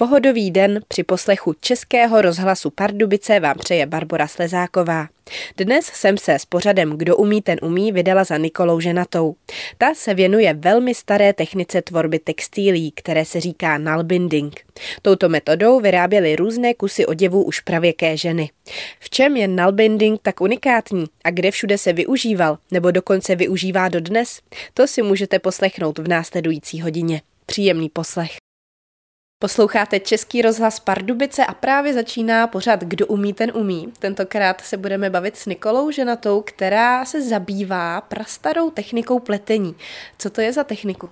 Pohodový den při poslechu Českého rozhlasu Pardubice vám přeje Barbara Slezáková. Dnes jsem se s pořadem Kdo umí, ten umí vydala za Nikolou Ženatou. Ta se věnuje velmi staré technice tvorby textilí, které se říká nalbinding. Touto metodou vyráběly různé kusy oděvů už pravěké ženy. V čem je nalbinding tak unikátní a kde všude se využíval nebo dokonce využívá dodnes, to si můžete poslechnout v následující hodině. Příjemný poslech. Posloucháte Český rozhlas Pardubice a právě začíná pořad Kdo umí, ten umí. Tentokrát se budeme bavit s Nikolou Ženatou, která se zabývá prastarou technikou pletení. Co to je za techniku?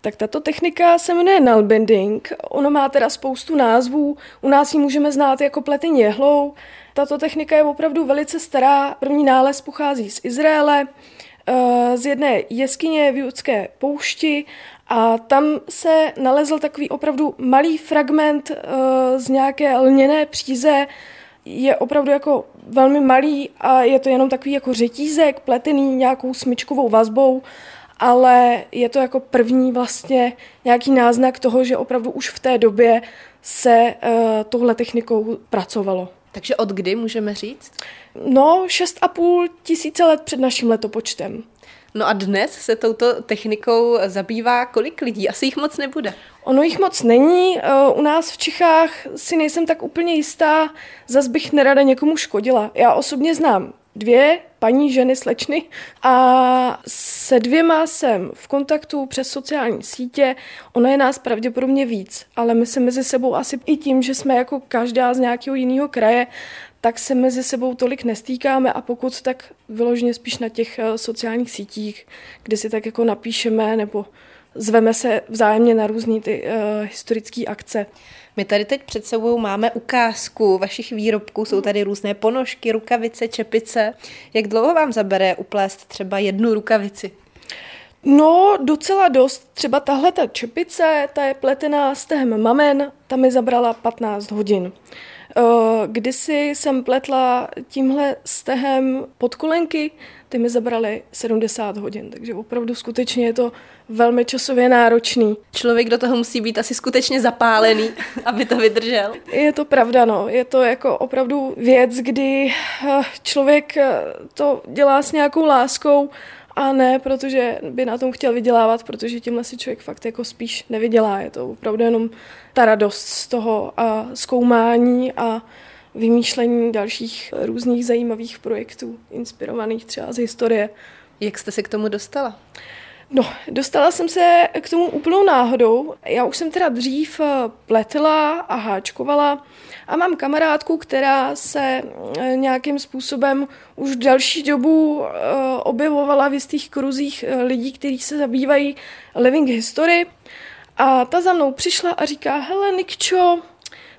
Tak tato technika se jmenuje nalbending. Ono má teda spoustu názvů. U nás ji můžeme znát jako pletení jehlou. Tato technika je opravdu velice stará. První nález pochází z Izraele, z jedné jeskyně v Judské poušti a tam se nalezl takový opravdu malý fragment uh, z nějaké lněné příze, je opravdu jako velmi malý a je to jenom takový jako řetízek pletený nějakou smyčkovou vazbou, ale je to jako první vlastně nějaký náznak toho, že opravdu už v té době se uh, touhle technikou pracovalo. Takže od kdy můžeme říct? No, 6,5 tisíce let před naším letopočtem. No a dnes se touto technikou zabývá kolik lidí? Asi jich moc nebude. Ono jich moc není. Eh, u nás v Čechách si nejsem tak úplně jistá, zas bych nerada někomu škodila. Já osobně znám dvě paní ženy slečny a se dvěma jsem v kontaktu přes sociální sítě. Ono je nás pravděpodobně víc, ale my se mezi sebou asi i tím, že jsme jako každá z nějakého jiného kraje, tak se mezi sebou tolik nestýkáme a pokud tak vyloženě spíš na těch eh, sociálních sítích, kde si tak jako napíšeme nebo zveme se vzájemně na různé ty uh, historické akce. My tady teď před sebou máme ukázku vašich výrobků, jsou tady různé ponožky, rukavice, čepice. Jak dlouho vám zabere uplést třeba jednu rukavici? No, docela dost. Třeba tahle ta čepice, ta je pletená z tehem mamen, ta mi zabrala 15 hodin. Eh, kdysi jsem pletla tímhle stehem podkolenky, ty mi zabraly 70 hodin, takže opravdu skutečně je to velmi časově náročný. Člověk do toho musí být asi skutečně zapálený, aby to vydržel. Je to pravda, no. Je to jako opravdu věc, kdy eh, člověk eh, to dělá s nějakou láskou a ne, protože by na tom chtěl vydělávat, protože tímhle si člověk fakt jako spíš nevydělá. Je to opravdu jenom ta radost z toho a zkoumání a vymýšlení dalších různých zajímavých projektů, inspirovaných třeba z historie. Jak jste se k tomu dostala? No, dostala jsem se k tomu úplnou náhodou. Já už jsem teda dřív eh, pletla a háčkovala a mám kamarádku, která se eh, nějakým způsobem už další dobu eh, objevovala v jistých kruzích lidí, kteří se zabývají living history. A ta za mnou přišla a říká, hele Nikčo,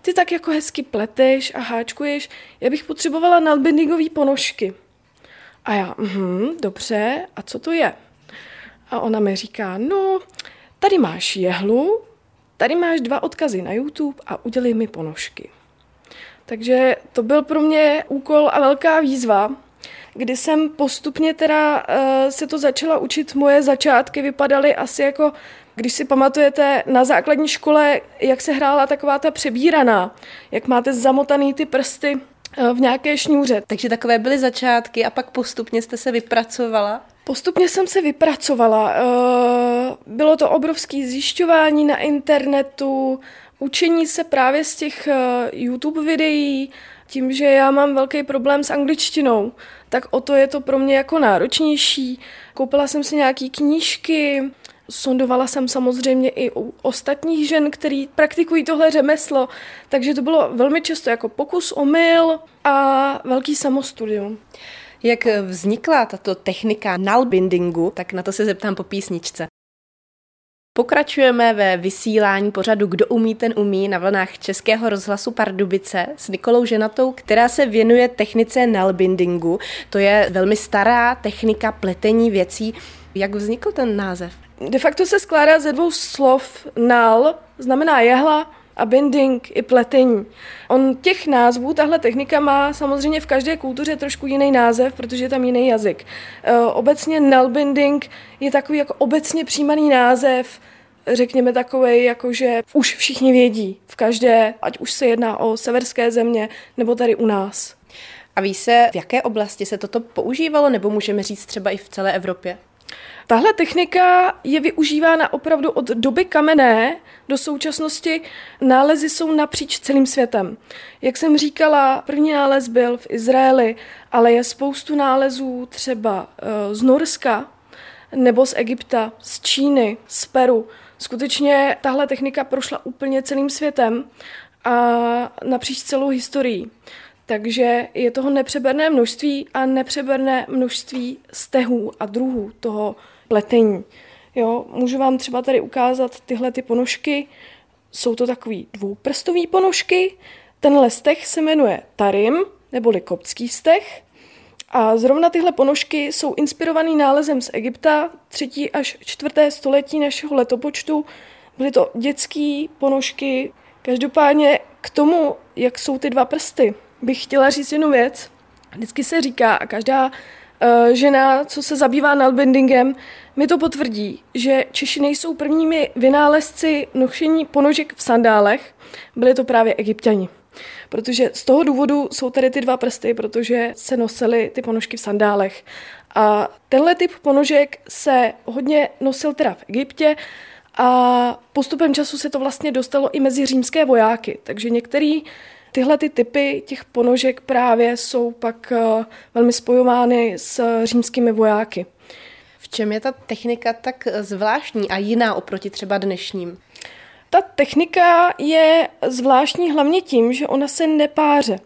ty tak jako hezky pleteš a háčkuješ, já bych potřebovala nalbindingový ponožky. A já, mhm, dobře, a co to je? A ona mi říká, no, tady máš jehlu, tady máš dva odkazy na YouTube a udělej mi ponožky. Takže to byl pro mě úkol a velká výzva, kdy jsem postupně teda uh, se to začala učit. Moje začátky vypadaly asi jako, když si pamatujete na základní škole, jak se hrála taková ta přebíraná, jak máte zamotaný ty prsty uh, v nějaké šňůře. Takže takové byly začátky a pak postupně jste se vypracovala? Postupně jsem se vypracovala. Eh, bylo to obrovské zjišťování na internetu, učení se právě z těch eh, YouTube videí, tím, že já mám velký problém s angličtinou, tak o to je to pro mě jako náročnější. Koupila jsem si nějaké knížky, sondovala jsem samozřejmě i u ostatních žen, který praktikují tohle řemeslo, takže to bylo velmi často jako pokus o mil a velký samostudium. Jak vznikla tato technika nalbindingu, tak na to se zeptám po písničce. Pokračujeme ve vysílání pořadu Kdo umí, ten umí na vlnách Českého rozhlasu Pardubice s Nikolou Ženatou, která se věnuje technice nalbindingu. To je velmi stará technika pletení věcí. Jak vznikl ten název? De facto se skládá ze dvou slov. Nal znamená jehla a binding i pletení. On těch názvů, tahle technika má samozřejmě v každé kultuře trošku jiný název, protože je tam jiný jazyk. E, obecně binding je takový jako obecně přijímaný název řekněme takový, jako že už všichni vědí v každé, ať už se jedná o severské země nebo tady u nás. A ví se, v jaké oblasti se toto používalo, nebo můžeme říct třeba i v celé Evropě? Tahle technika je využívána opravdu od doby kamenné do současnosti. Nálezy jsou napříč celým světem. Jak jsem říkala, první nález byl v Izraeli, ale je spoustu nálezů třeba eh, z Norska nebo z Egypta, z Číny, z Peru. Skutečně tahle technika prošla úplně celým světem a napříč celou historií. Takže je toho nepřeberné množství a nepřeberné množství stehů a druhů toho pletení. Jo, můžu vám třeba tady ukázat tyhle ty ponožky. Jsou to takový dvouprstový ponožky. Tenhle steh se jmenuje tarim, neboli koptský steh. A zrovna tyhle ponožky jsou inspirovaný nálezem z Egypta, třetí až čtvrté století našeho letopočtu. Byly to dětské ponožky. Každopádně k tomu, jak jsou ty dva prsty, bych chtěla říct jednu věc. Vždycky se říká, a každá uh, žena, co se zabývá nalbendingem, mi to potvrdí, že Češi nejsou prvními vynálezci nošení ponožek v sandálech, byli to právě egyptiani. Protože z toho důvodu jsou tady ty dva prsty, protože se nosily ty ponožky v sandálech. A tenhle typ ponožek se hodně nosil teda v Egyptě a postupem času se to vlastně dostalo i mezi římské vojáky. Takže některý Tyhle ty typy těch ponožek právě jsou pak eh, velmi spojovány s římskými vojáky. V čem je ta technika tak zvláštní a jiná oproti třeba dnešním? Ta technika je zvláštní hlavně tím, že ona se nepáře.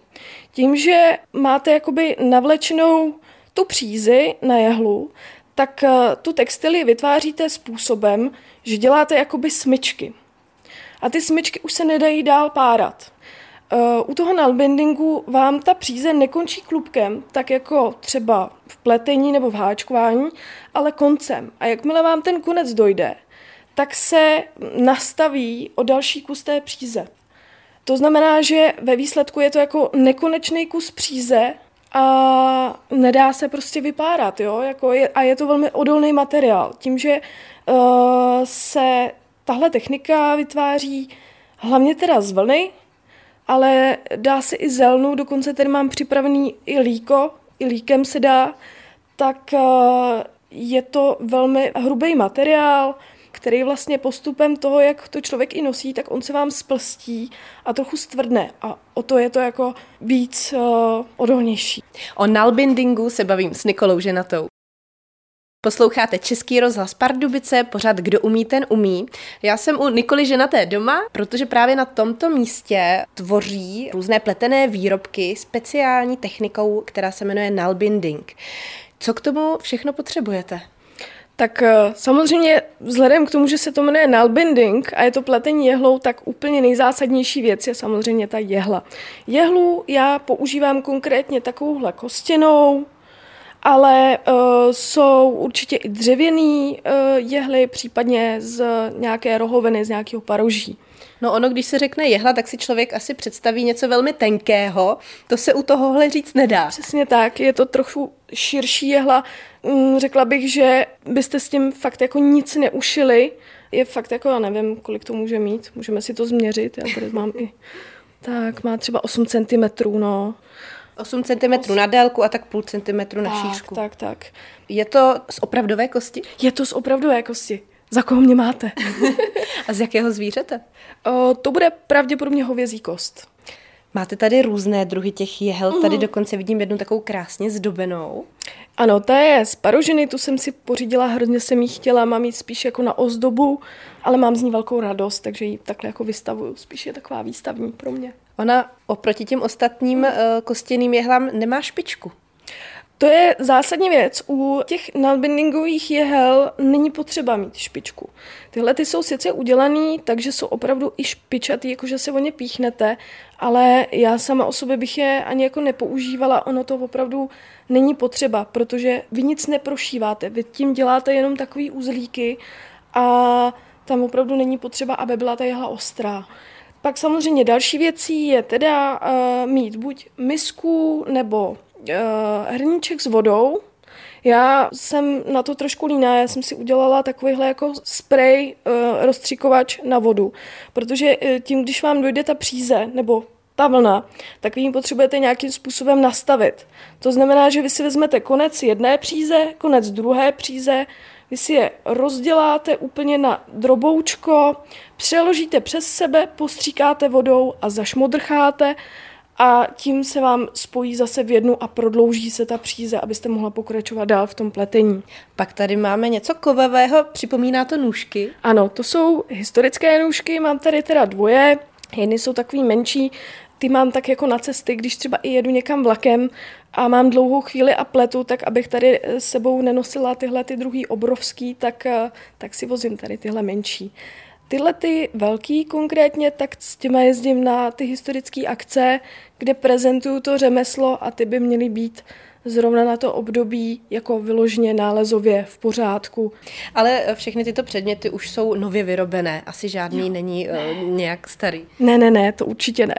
Tím, že máte jakoby navlečenou tu přízi na jehlu, tak eh, tu textily vytváříte způsobem, že děláte jakoby smyčky. A ty smyčky už se nedají dál párat. Uh, u toho nalbendingu vám ta příze nekončí klubkem, tak jako třeba v pletení nebo v háčkování, ale koncem. A jakmile vám ten konec dojde, tak se nastaví o další kus té příze. To znamená, že ve výsledku je to jako nekonečný kus příze a nedá se prostě vypárat, jo? Jako je, a je to velmi odolný materiál. Tím, že uh, se tahle technika vytváří hlavně teda z vlny, ale dá se i zelnu, dokonce tady mám připravený i líko, i líkem se dá, tak eh, je to velmi hrubý materiál, který vlastně postupem toho, jak to člověk i nosí, tak on se vám splstí a trochu stvrdne a o to je to jako víc uh, odolnější. O nalbindingu se bavím s Nikolou Ženatou. Posloucháte Český rozhlas Pardubice, pořád Kdo umí, ten umí. Já jsem u Nikoli Ženaté doma, protože právě na tomto místě tvoří různé pletené výrobky speciální technikou, která se jmenuje nalbinding. Co k tomu všechno potřebujete? Tak eh, samozřejmě vzhledem k tomu, že se to jmenuje nalbinding a je to pletení jehlou, tak úplně nejzásadnější věc je samozřejmě ta jehla. Jehlu já používám konkrétně takovouhle kostěnou, ale uh, jsou určitě i dřevěný uh, jehly, případně z nějaké rohoviny, z nějakého paroží. No ono, když se řekne jehla, tak si člověk asi představí něco velmi tenkého. To se u tohohle říct nedá. Přesně tak, je to trochu širší jehla. Mm, řekla bych, že byste s tím fakt jako nic neušili. Je fakt jako, já nevím, kolik to může mít. Můžeme si to změřit. Já tady mám i... Tak, má třeba 8 cm, no. 8 cm na délku a tak půl centimetru na tak, šířku. Tak, tak. Je to z opravdové kosti? Je to z opravdové kosti. Za koho mě máte? a z jakého zvířete? O, to bude pravděpodobně hovězí kost. Máte tady různé druhy těch jehel, tady mhm. dokonce vidím jednu takovou krásně zdobenou. Ano, ta je z parožiny, tu jsem si pořídila, hrozně jsem ji chtěla, mám ji spíš jako na ozdobu, ale mám z ní velkou radost, takže ji takhle jako vystavuju, spíš je taková výstavní pro mě. Ona oproti těm ostatním uh, kostěným jehlám nemá špičku. To je zásadní věc. U těch nalbindingových jehel není potřeba mít špičku. Tyhle ty jsou sice udělaný, takže jsou opravdu i špičatý, jakože se o ně píchnete, ale já sama o sobě bych je ani jako nepoužívala, ono to opravdu není potřeba, protože vy nic neprošíváte, vy tím děláte jenom takový uzlíky a tam opravdu není potřeba, aby byla ta jehla ostrá. Pak samozřejmě další věcí je teda uh, mít buď misku nebo uh, hrníček s vodou. Já jsem na to trošku líná, já jsem si udělala takovýhle jako spray uh, rozstřikovač na vodu, protože uh, tím, když vám dojde ta příze, nebo ta vlna, tak vy ji potřebujete nějakým způsobem nastavit. To znamená, že vy si vezmete konec jedné příze, konec druhé příze, vy si je rozděláte úplně na droboučko, přeložíte přes sebe, postříkáte vodou a zašmodrcháte a tím se vám spojí zase v jednu a prodlouží se ta příze, abyste mohla pokračovat dál v tom pletení. Pak tady máme něco kovavého, připomíná to nůžky? Ano, to jsou historické nůžky, mám tady teda dvoje, jedny jsou takový menší, ty mám tak jako na cesty, když třeba i jedu někam vlakem a mám dlouhou chvíli a pletu, tak abych tady s sebou nenosila tyhle ty druhý obrovský, tak, eh, tak si vozím tady tyhle menší. Tyhle ty velký konkrétně, tak s těma jezdím na ty historické akce, kde prezentuju to řemeslo a ty by měly být zrovna na to období jako vyloženě nálezově v pořádku. Ale všechny tyto předměty už jsou nově vyrobené, asi žádný jo. není ne. uh, nějak starý. Ne, ne, ne, to určitě ne.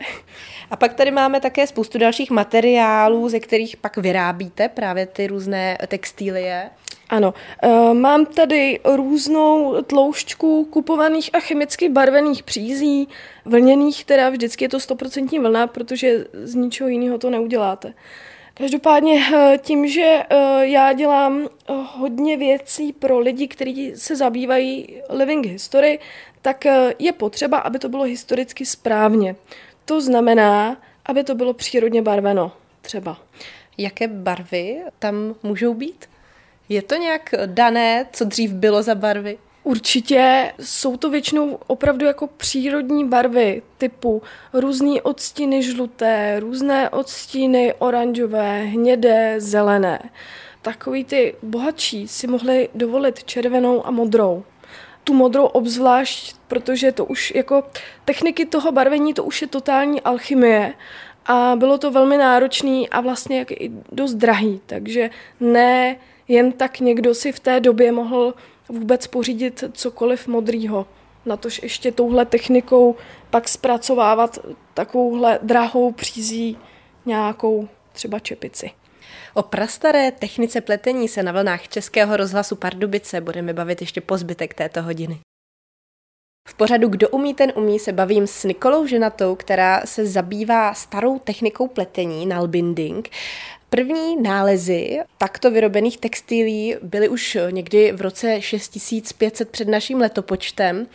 A pak tady máme také spoustu dalších materiálů, ze kterých pak vyrábíte právě ty různé textilie. Ano, uh, mám tady různou tloušťku kupovaných a chemicky barvených přízí, vlněných, teda vždycky je to 100% vlna, protože z ničeho jiného to neuděláte. Každopádně eh, tím, že eh, já dělám hodně věcí pro lidi, kteří se zabývají living history, tak je potřeba, aby to bylo historicky správně. To znamená, aby to bylo přírodně barveno třeba. Jaké barvy tam můžou být? Je to nějak dané, co dřív bylo za barvy? Určitě jsou to většinou opravdu jako přírodní barvy typu různé odstíny žluté, různé odstíny oranžové, hnědé, zelené. Takový ty bohatší si mohli dovolit červenou a modrou. Tu modrou obzvlášť, protože to už jako techniky toho barvení, to už je totální alchymie a bylo to velmi náročné a vlastně jak i dost drahý, takže ne jen tak někdo si v té době mohl vůbec pořídit cokoliv modrýho. Natož ještě touhle technikou pak zpracovávat takovouhle drahou přízí nějakou třeba čepici. O prastaré technice pletení se na vlnách Českého rozhlasu Pardubice budeme bavit ještě po zbytek této hodiny. V pořadu Kdo umí, ten umí se bavím s Nikolou Ženatou, která se zabývá starou technikou pletení, nalbinding. První nálezy takto vyrobených textilí byly už někdy v roce 6500 před naším letopočtem.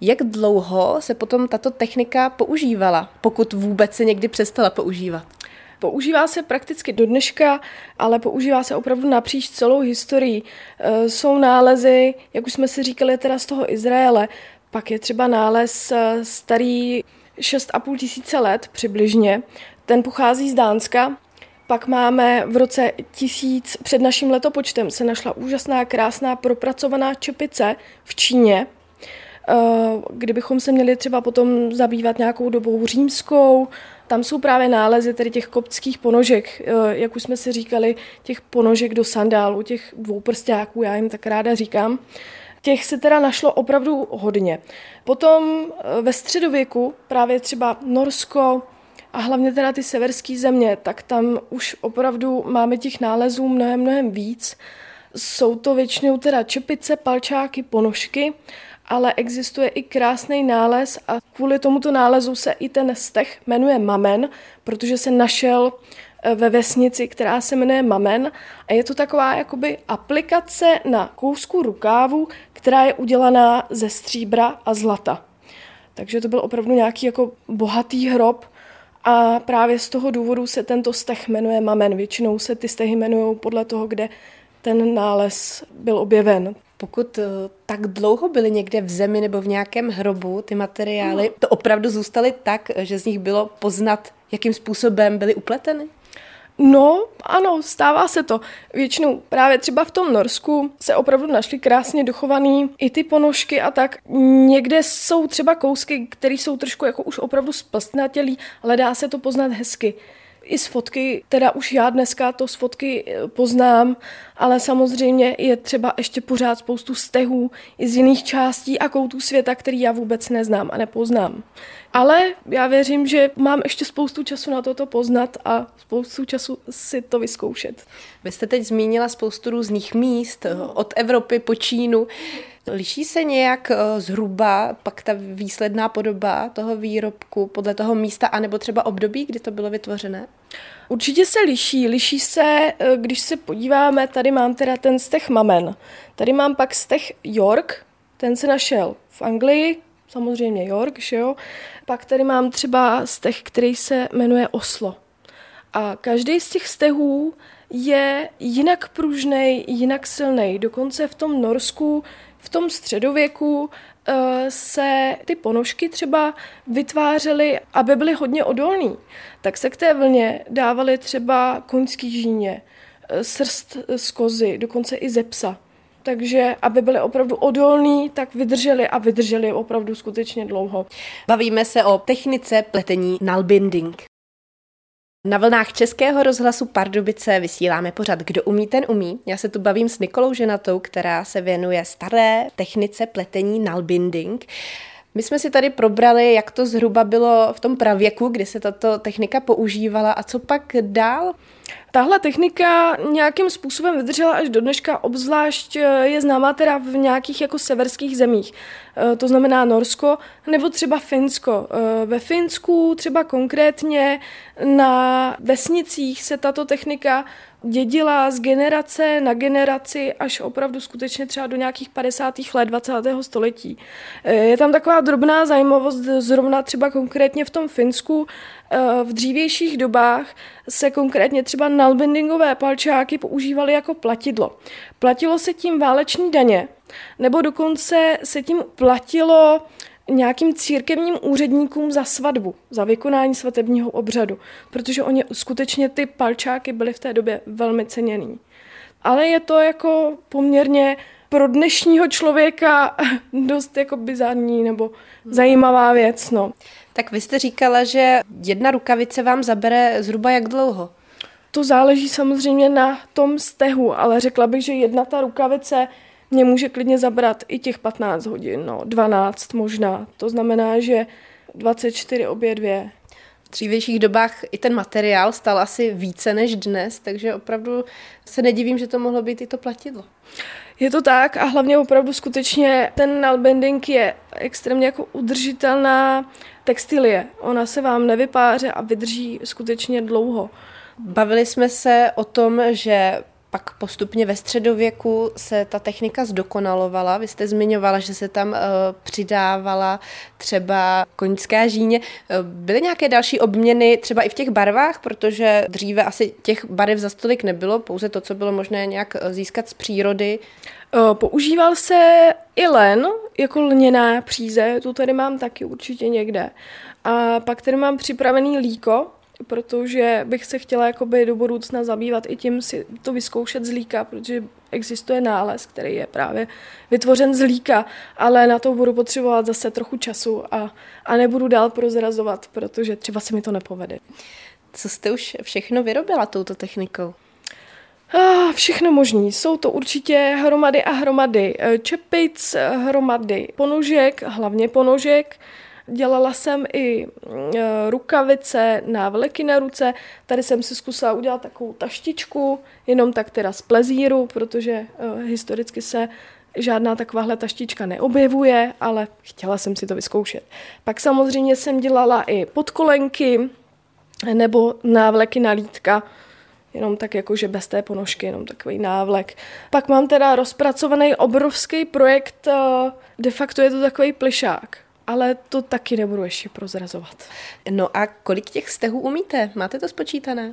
Jak dlouho se potom tato technika používala, pokud vůbec se někdy přestala používat? Používá se prakticky do dneška, ale používá se opravdu napříč celou historii. E, jsou nálezy, jak už jsme si říkali, teda z toho Izraele. Pak je třeba nález e, starý 6,5 tisíce let přibližně. Ten pochází z Dánska pak máme v roce 1000 před naším letopočtem se našla úžasná, krásná, propracovaná čepice v Číně, eh, kdybychom se měli třeba potom zabývat nějakou dobou římskou, tam jsou právě nálezy tedy těch koptských ponožek, eh, jak už jsme si říkali, těch ponožek do sandálu, těch dvouprstáků, já jim tak ráda říkám. Těch se teda našlo opravdu hodně. Potom eh, ve středověku právě třeba Norsko, a hlavně teda ty severské země, tak tam už opravdu máme těch nálezů mnohem, mnohem víc. Jsou to většinou teda čepice, palčáky, ponožky, ale existuje i krásný nález a kvůli tomuto nálezu se i ten stech jmenuje Mamen, protože se našel eh, ve vesnici, která se jmenuje Mamen a je to taková jakoby aplikace na kousku rukávu, která je udělaná ze stříbra a zlata. Takže to byl opravdu nějaký jako bohatý hrob, a právě z toho důvodu se tento steh jmenuje Mamen. Většinou se ty stehy jmenují podle toho, kde ten nález byl objeven. Pokud eh, tak dlouho byly někde v zemi nebo v nějakém hrobu ty materiály, to opravdu zůstaly tak, že z nich bylo poznat, jakým způsobem byly upleteny? No, ano, stává se to. Většinou právě třeba v tom Norsku se opravdu našly krásně dochované i ty ponožky a tak. Někde jsou třeba kousky, které jsou trošku jako už opravdu splstnatělý, ale dá se to poznat hezky. i z fotky, teda už já dneska to z fotky eh, poznám, ale samozřejmě je třeba ještě pořád spoustu stehů i z jiných částí a koutů světa, který já vůbec neznám a nepoznám. Ale já věřím, že mám ještě spoustu času na toto poznat a spoustu času si to vyzkoušet. Vy jste teď zmínila spoustu různých míst, od Evropy po Čínu. Liší se nějak eh, zhruba pak ta výsledná podoba toho výrobku podle toho místa, anebo třeba období, kdy to bylo vytvořené? Určitě se liší. Liší se, eh, když se podíváme, tady mám teda ten stech Mamen. Tady mám pak stech York, ten se našel v Anglii, samozřejmě York, že jo. Pak tady mám třeba steh, který se jmenuje Oslo. A každý z těch stehů je jinak pružný, jinak silný. Dokonce v tom Norsku, v tom středověku eh, se ty ponožky třeba vytvářely, aby byly hodně odolný. Tak se k té vlně dávaly třeba koňský žíně, eh, srst z kozy, dokonce i ze psa. Takže aby byly opravdu odolní, tak vydrželi a vydrželi opravdu skutečně dlouho. Bavíme se o technice pletení nalbinding. Na vlnách Českého rozhlasu Pardubice vysíláme pořad Kdo umí, ten umí. Já se tu bavím s Nikolou Ženatou, která se věnuje staré technice pletení nalbinding. My jsme si tady probrali, jak to zhruba bylo v tom pravěku, kdy se tato technika používala a co pak dál? Tahle technika nějakým způsobem vydržela až do dneška, obzvlášť eh, je známá teda v nějakých jako severských zemích. Eh, to znamená Norsko nebo třeba Finsko. Eh, ve Finsku třeba konkrétně na vesnicích se tato technika dědila z generace na generaci až opravdu skutečně třeba do nějakých 50. let 20. století. Je tam taková drobná zajímavost, zrovna třeba konkrétně v tom Finsku, v dřívějších dobách se konkrétně třeba nalbendingové palčáky používaly jako platidlo. Platilo se tím váleční daně, nebo dokonce se tím platilo nějakým církevním úředníkům za svatbu, za vykonání svatebního obřadu, protože oni skutečně ty palčáky byly v té době velmi ceněný. Ale je to jako poměrně pro dnešního člověka dost jako bizarní nebo zajímavá věc. No. Tak vy jste říkala, že jedna rukavice vám zabere zhruba jak dlouho? To záleží samozřejmě na tom stehu, ale řekla bych, že jedna ta rukavice mě může klidně zabrat i těch 15 hodin, no 12 možná. To znamená, že 24 obě dvě. V dřívějších dobách i ten materiál stal asi více než dnes, takže opravdu se nedivím, že to mohlo být i to platidlo. Je to tak a hlavně opravdu skutečně ten nalbending je extrémně jako udržitelná textilie. Ona se vám nevypáře a vydrží skutečně dlouho. Bavili jsme se o tom, že pak postupně ve středověku se ta technika zdokonalovala. Vy jste zmiňovala, že se tam uh, přidávala třeba koňská žíně. Eh, byly nějaké další obměny třeba i v těch barvách, protože dříve asi těch barev za stolik nebylo, pouze to, co bylo možné nějak eh, získat z přírody. Používal se i len jako lněná příze, tu tady mám taky určitě někde. A pak tady mám připravený líko, protože bych se chtěla jakoby do budoucna zabývat i tím si to vyzkoušet z líka, protože existuje nález, který je právě vytvořen z líka, ale na to budu potřebovat zase trochu času a, a nebudu dál prozrazovat, protože třeba se mi to nepovede. Co jste už všechno vyrobila touto technikou? Ah, všechno možný. Jsou to určitě hromady a hromady eh, čepic, hromady ponožek, hlavně ponožek, Dělala jsem i e, rukavice, návleky na ruce. Tady jsem si zkusila udělat takovou taštičku, jenom tak teda z plezíru, protože e, historicky se žádná takováhle taštička neobjevuje, ale chtěla jsem si to vyzkoušet. Pak samozřejmě jsem dělala i podkolenky nebo návleky na lítka, jenom tak jako, že bez té ponožky, jenom takový návlek. Pak mám teda rozpracovaný obrovský projekt, e, de facto je to takový plišák ale to taky nebudu ještě prozrazovat. No a kolik těch stehů umíte? Máte to spočítané?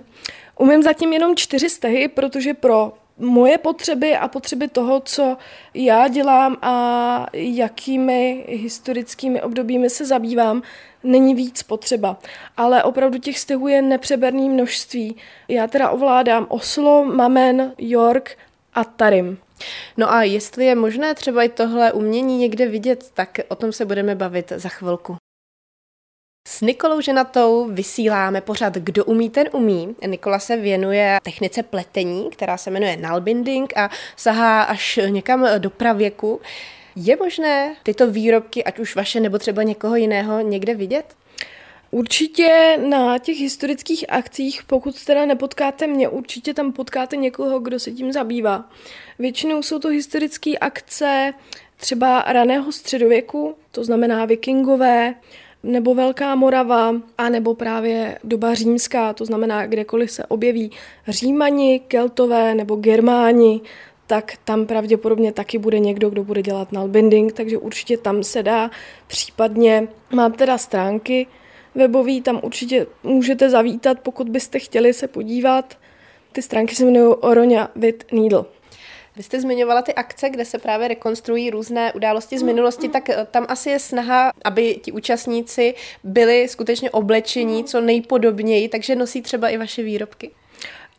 Umím zatím jenom čtyři stehy, protože pro moje potřeby a potřeby toho, co já dělám a jakými historickými obdobími se zabývám, není víc potřeba. Ale opravdu těch stehů je nepřeberné množství. Já teda ovládám Oslo, Mamen, York a Tarim. No a jestli je možné třeba i tohle umění někde vidět, tak o tom se budeme bavit za chvilku. S Nikolou Ženatou vysíláme pořád Kdo umí, ten umí. Nikola se věnuje technice pletení, která se jmenuje nalbinding a sahá až někam do pravěku. Je možné tyto výrobky, ať už vaše nebo třeba někoho jiného, někde vidět? Určitě na těch historických akcích, pokud teda nepotkáte mě, určitě tam potkáte někoho, kdo se tím zabývá. Většinou jsou to historické akce třeba raného středověku, to znamená vikingové, nebo Velká Morava, a nebo právě doba římská, to znamená kdekoliv se objeví Římani, Keltové nebo Germáni, tak tam pravděpodobně taky bude někdo, kdo bude dělat nalbinding, takže určitě tam se dá. Případně mám teda stránky webový, tam určitě můžete zavítat, pokud byste chtěli se podívat. Ty stránky se jmenují Oroňa with Needle. Vy jste zmiňovala ty akce, kde se právě rekonstruují různé události z minulosti, tak eh, tam asi je snaha, aby ti účastníci byli skutečně oblečení co nejpodobněji, takže nosí třeba i vaše výrobky.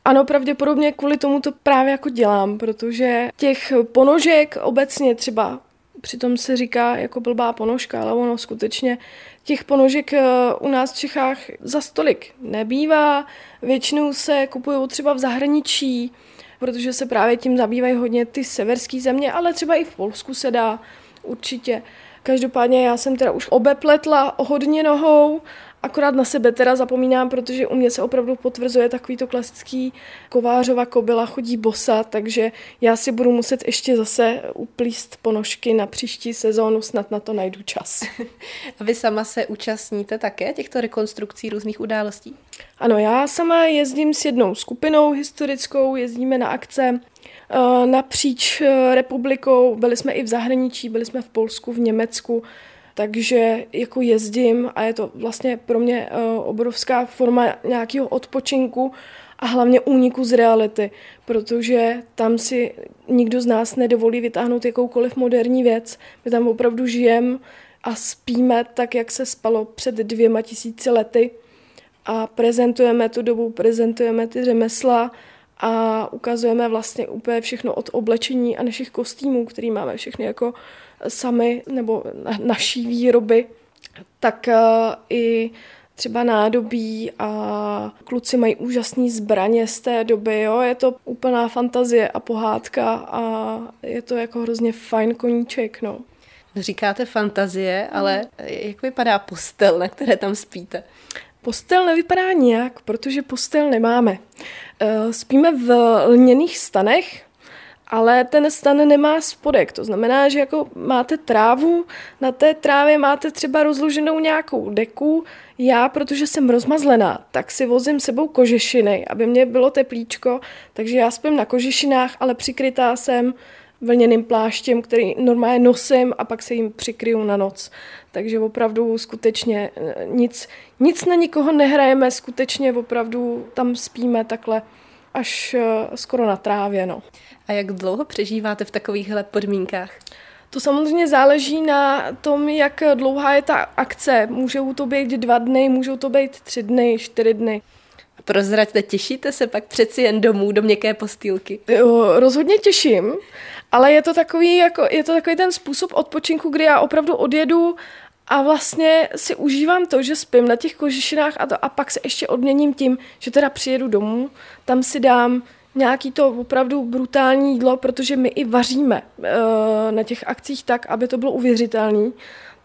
Ano, pravděpodobně kvůli tomu to právě jako dělám, protože těch ponožek obecně třeba přitom se říká jako blbá ponožka, ale ono skutečně těch ponožek eh, u nás v Čechách za stolik nebývá. Většinou se kupují třeba v zahraničí, protože se právě tím zabývají hodně ty severské země, ale třeba i v Polsku se dá určitě. Každopádně já jsem teda už obepletla hodně nohou Akorát na sebe teda zapomínám, protože u mě se opravdu potvrzuje takový to klasický kovářova kobila chodí bosa, takže já si budu muset ještě zase uplíst ponožky na příští sezónu, snad na to najdu čas. A vy sama se účastníte také těchto rekonstrukcí různých událostí? Ano, já sama jezdím s jednou skupinou historickou, jezdíme na akce eh, napříč eh, republikou, byli jsme i v zahraničí, byli jsme v Polsku, v Německu, takže jako jezdím a je to vlastně pro mě uh, obrovská forma nějakého odpočinku a hlavně úniku z reality, protože tam si nikdo z nás nedovolí vytáhnout jakoukoliv moderní věc. My tam opravdu žijeme a spíme tak, jak se spalo před dvěma tisíci lety a prezentujeme tu dobu, prezentujeme ty řemesla a ukazujeme vlastně úplně všechno od oblečení a našich kostýmů, který máme všechny jako sami nebo naší výroby, tak eh, i třeba nádobí a kluci mají úžasné zbraně z té doby, jo, je to úplná fantazie a pohádka a je to jako hrozně fajn koníček, no. Říkáte fantazie, ale jak vypadá postel, na které tam spíte? Postel nevypadá nijak, protože postel nemáme. Eh, spíme v lněných stanech, ale ten stan nemá spodek. To znamená, že jako máte trávu, na té trávě máte třeba rozloženou nějakou deku. Já, protože jsem rozmazlená, tak si vozím sebou kožešiny, aby mě bylo teplíčko, takže já spím na kožešinách, ale přikrytá jsem vlněným pláštěm, který normálně nosím a pak se jim přikryju na noc. Takže opravdu skutečně eh, nic, nic na nikoho nehrajeme, skutečně opravdu tam spíme takhle až eh, skoro na trávě. No. A jak dlouho přežíváte v takovýchhle podmínkách? To samozřejmě záleží na tom, jak dlouhá je ta akce. Můžou to být dva dny, můžou to být tři dny, čtyři dny. Prozraďte, těšíte se pak přeci jen domů do měkké postýlky? Jo, rozhodně těším, ale je to takový, jako, je to takový ten způsob odpočinku, kdy já opravdu odjedu a vlastně si užívám to, že spím na těch kožešinách a, to, a pak se ještě odměním tím, že teda přijedu domů, tam si dám nějaký to opravdu brutální jídlo, protože my i vaříme uh, na těch akcích tak, aby to bylo uvěřitelné.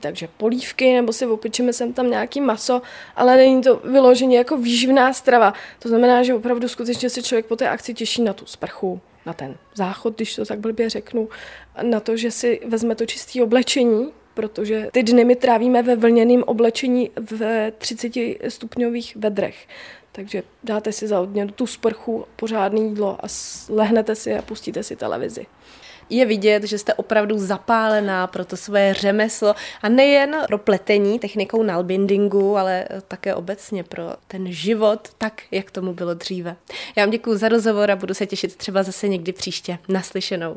Takže polívky, nebo si opečeme sem tam nějaký maso, ale není to vyloženě jako výživná strava. To znamená, že opravdu skutečně se člověk po té akci těší na tu sprchu, na ten záchod, když to tak blbě řeknu, na to, že si vezme to čisté oblečení, protože ty dny my trávíme ve vlněném oblečení v 30 stupňových vedrech. Takže dáte si za odměnu tu sprchu, pořádné jídlo a lehnete si a pustíte si televizi je vidět, že jste opravdu zapálená pro to své řemeslo a nejen pro pletení technikou nalbindingu, ale také obecně pro ten život, tak, jak tomu bylo dříve. Já vám děkuji za rozhovor a budu se těšit třeba zase někdy příště. Naslyšenou.